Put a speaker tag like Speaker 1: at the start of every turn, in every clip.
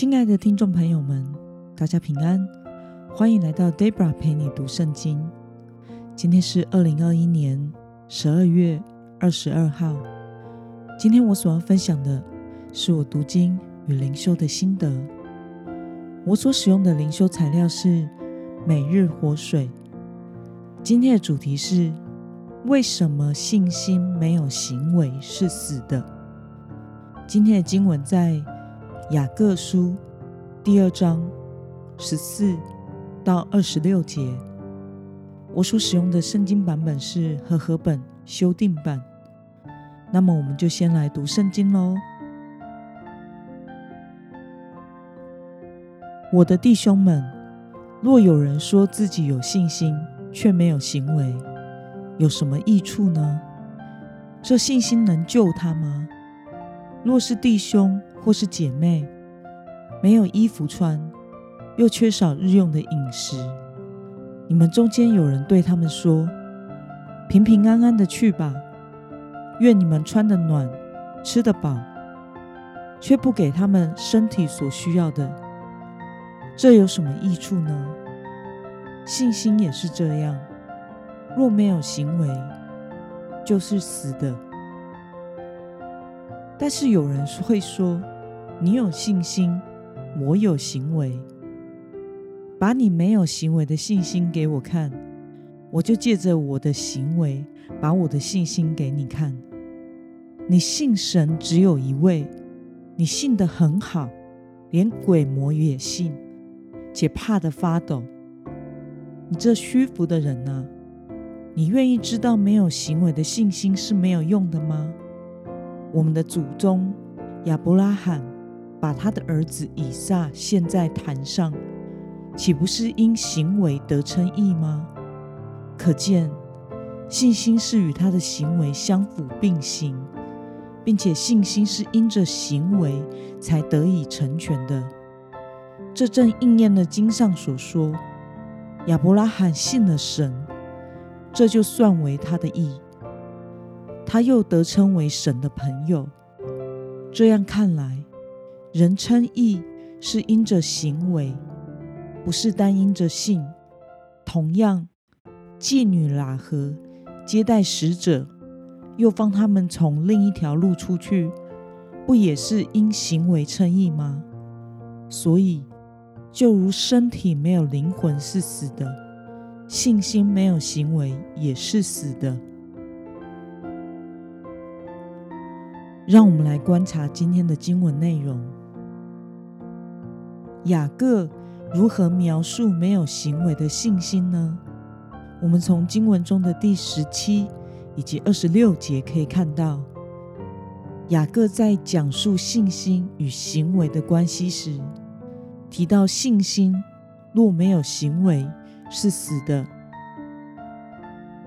Speaker 1: 亲爱的听众朋友们，大家平安，欢迎来到 Debra 陪你读圣经。今天是二零二一年十二月二十二号。今天我所要分享的是我读经与灵修的心得。我所使用的灵修材料是每日活水。今天的主题是：为什么信心没有行为是死的？今天的经文在。雅各书第二章十四到二十六节，我所使用的圣经版本是和合本修订版。那么，我们就先来读圣经喽。我的弟兄们，若有人说自己有信心，却没有行为，有什么益处呢？这信心能救他吗？若是弟兄，或是姐妹没有衣服穿，又缺少日用的饮食，你们中间有人对他们说：“平平安安的去吧，愿你们穿得暖，吃得饱。”却不给他们身体所需要的，这有什么益处呢？信心也是这样，若没有行为，就是死的。但是有人会说：“你有信心，我有行为。把你没有行为的信心给我看，我就借着我的行为，把我的信心给你看。你信神只有一位，你信得很好，连鬼魔也信，且怕得发抖。你这虚浮的人啊，你愿意知道没有行为的信心是没有用的吗？”我们的祖宗亚伯拉罕把他的儿子以撒献在坛上，岂不是因行为得称义吗？可见信心是与他的行为相辅并行，并且信心是因着行为才得以成全的。这正应验了经上所说：亚伯拉罕信了神，这就算为他的义。他又得称为神的朋友。这样看来，人称义是因着行为，不是单因着信。同样，妓女喇合接待使者，又放他们从另一条路出去，不也是因行为称义吗？所以，就如身体没有灵魂是死的，信心没有行为也是死的。让我们来观察今天的经文内容。雅各如何描述没有行为的信心呢？我们从经文中的第十七以及二十六节可以看到，雅各在讲述信心与行为的关系时，提到信心若没有行为是死的。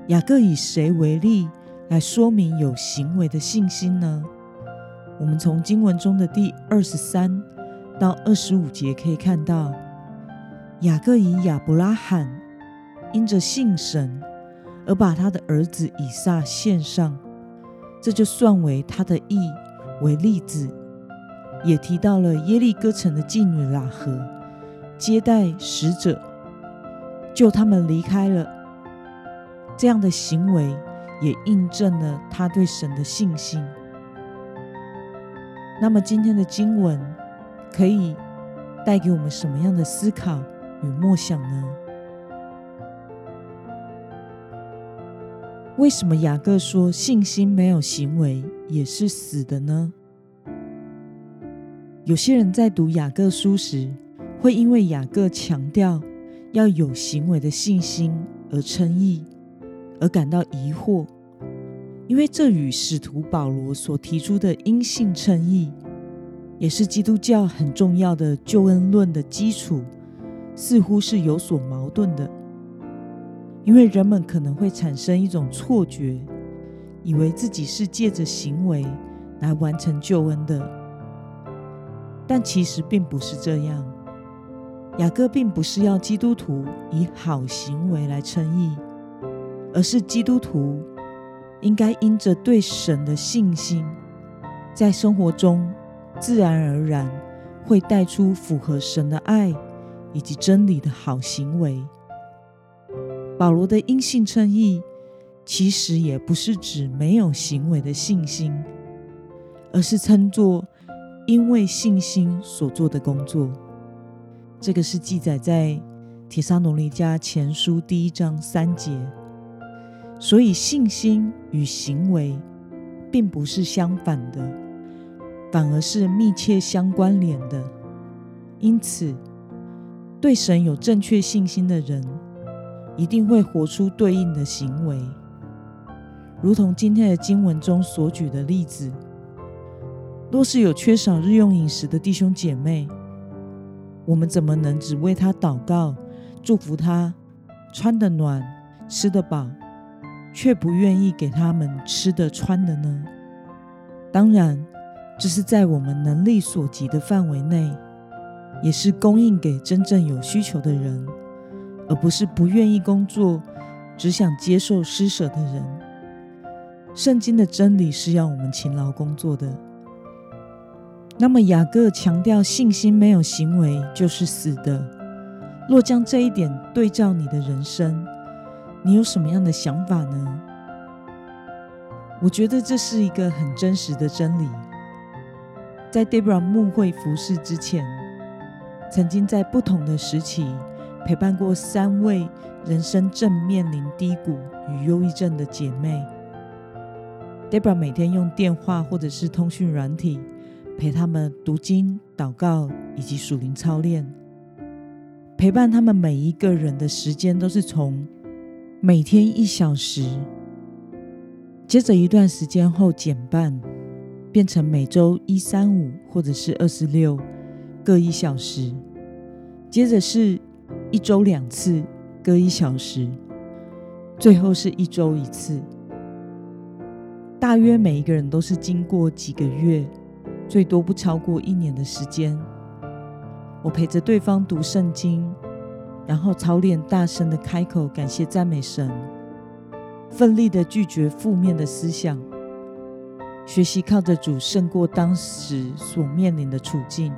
Speaker 1: 雅各以谁为例来说明有行为的信心呢？我们从经文中的第二十三到二十五节可以看到，雅各以亚伯拉罕因着信神而把他的儿子以撒献上，这就算为他的义为例子，也提到了耶利哥城的妓女拉合接待使者，救他们离开了，这样的行为也印证了他对神的信心。那么今天的经文可以带给我们什么样的思考与默想呢？为什么雅各说信心没有行为也是死的呢？有些人在读雅各书时，会因为雅各强调要有行为的信心而称义，而感到疑惑。因为这与使徒保罗所提出的因信称义，也是基督教很重要的救恩论的基础，似乎是有所矛盾的。因为人们可能会产生一种错觉，以为自己是借着行为来完成救恩的，但其实并不是这样。雅各并不是要基督徒以好行为来称义，而是基督徒。应该因着对神的信心，在生活中自然而然会带出符合神的爱以及真理的好行为。保罗的因信称义，其实也不是指没有行为的信心，而是称作因为信心所做的工作。这个是记载在铁沙农尼迦前书第一章三节。所以，信心与行为并不是相反的，反而是密切相关联的。因此，对神有正确信心的人，一定会活出对应的行为。如同今天的经文中所举的例子，若是有缺少日用饮食的弟兄姐妹，我们怎么能只为他祷告、祝福他穿得暖、吃得饱？却不愿意给他们吃的穿的呢？当然，这是在我们能力所及的范围内，也是供应给真正有需求的人，而不是不愿意工作、只想接受施舍的人。圣经的真理是要我们勤劳工作的。那么，雅各强调信心没有行为就是死的。若将这一点对照你的人生，你有什么样的想法呢？我觉得这是一个很真实的真理。在 Debra 牧会服侍之前，曾经在不同的时期陪伴过三位人生正面临低谷与忧郁症的姐妹。Debra 每天用电话或者是通讯软体陪他们读经、祷告以及属灵操练，陪伴他们每一个人的时间都是从。每天一小时，接着一段时间后减半，变成每周一三五或者是二四六各一小时，接着是一周两次各一小时，最后是一周一次。大约每一个人都是经过几个月，最多不超过一年的时间，我陪着对方读圣经。然后操练大声的开口，感谢赞美神，奋力的拒绝负面的思想，学习靠着主胜过当时所面临的处境。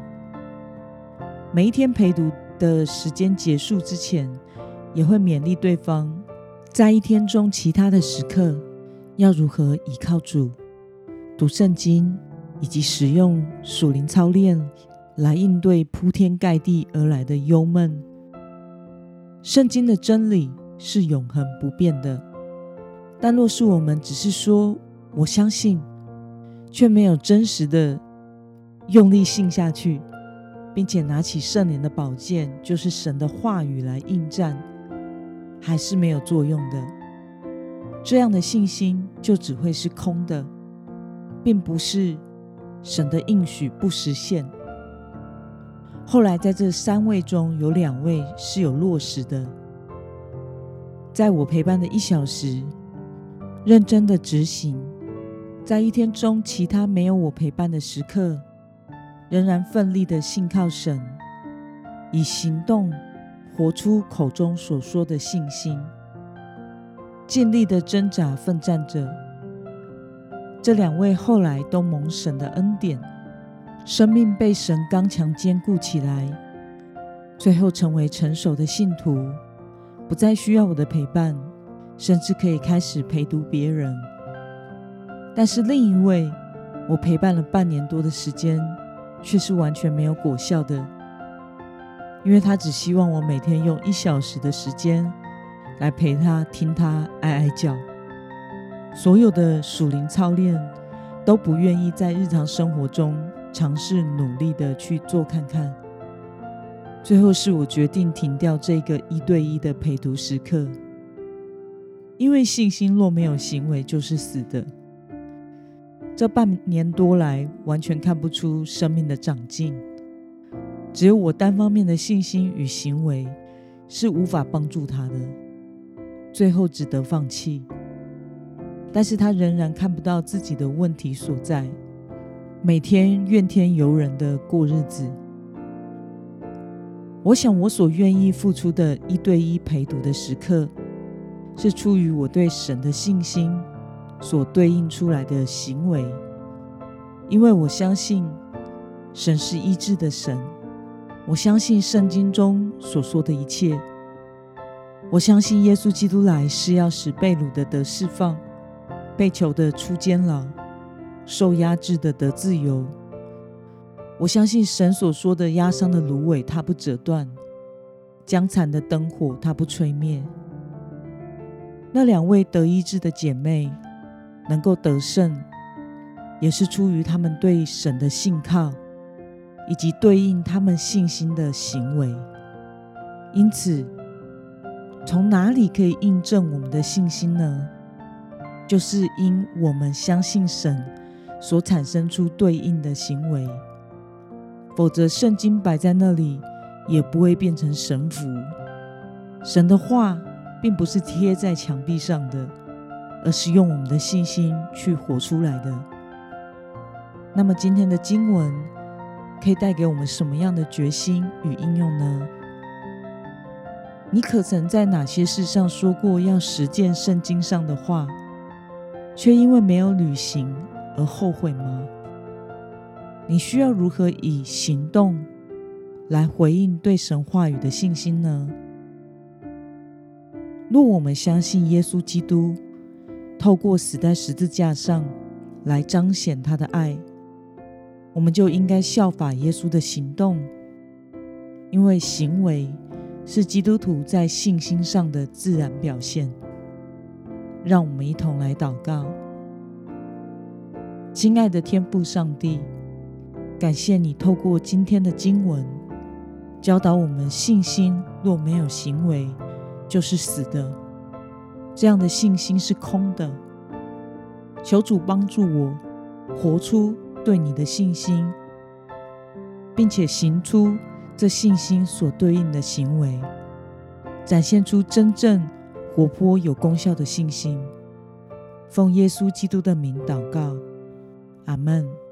Speaker 1: 每一天陪读的时间结束之前，也会勉励对方，在一天中其他的时刻要如何依靠主、读圣经以及使用属灵操练来应对铺天盖地而来的忧闷。圣经的真理是永恒不变的，但若是我们只是说“我相信”，却没有真实的用力信下去，并且拿起圣灵的宝剑，就是神的话语来应战，还是没有作用的。这样的信心就只会是空的，并不是神的应许不实现。后来，在这三位中有两位是有落实的。在我陪伴的一小时，认真的执行；在一天中其他没有我陪伴的时刻，仍然奋力的信靠神，以行动活出口中所说的信心，尽力的挣扎奋战着。这两位后来都蒙神的恩典。生命被神刚强坚固起来，最后成为成熟的信徒，不再需要我的陪伴，甚至可以开始陪读别人。但是另一位，我陪伴了半年多的时间，却是完全没有果效的，因为他只希望我每天用一小时的时间来陪他听他哀哀叫，所有的属灵操练都不愿意在日常生活中。尝试努力的去做看看，最后是我决定停掉这个一对一的陪读时刻，因为信心若没有行为就是死的。这半年多来，完全看不出生命的长进，只有我单方面的信心与行为是无法帮助他的，最后只得放弃。但是他仍然看不到自己的问题所在。每天怨天尤人的过日子，我想我所愿意付出的一对一陪读的时刻，是出于我对神的信心所对应出来的行为，因为我相信神是医治的神。我相信圣经中所说的一切。我相信耶稣基督来是要使被掳的得释放，被囚的出监牢，受压制的得自由。我相信神所说的压伤的芦苇，它不折断；将残的灯火，它不吹灭。那两位得医治的姐妹能够得胜，也是出于他们对神的信靠。以及对应他们信心的行为，因此，从哪里可以印证我们的信心呢？就是因我们相信神所产生出对应的行为，否则圣经摆在那里也不会变成神符。神的话并不是贴在墙壁上的，而是用我们的信心去活出来的。那么今天的经文。可以带给我们什么样的决心与应用呢？你可曾在哪些事上说过要实践圣经上的话，却因为没有履行而后悔吗？你需要如何以行动来回应对神话语的信心呢？若我们相信耶稣基督透过死在十字架上来彰显他的爱。我们就应该效法耶稣的行动，因为行为是基督徒在信心上的自然表现。让我们一同来祷告：亲爱的天父上帝，感谢你透过今天的经文教导我们，信心若没有行为就是死的，这样的信心是空的。求主帮助我活出。对你的信心，并且行出这信心所对应的行为，展现出真正活泼有功效的信心。奉耶稣基督的名祷告，阿门。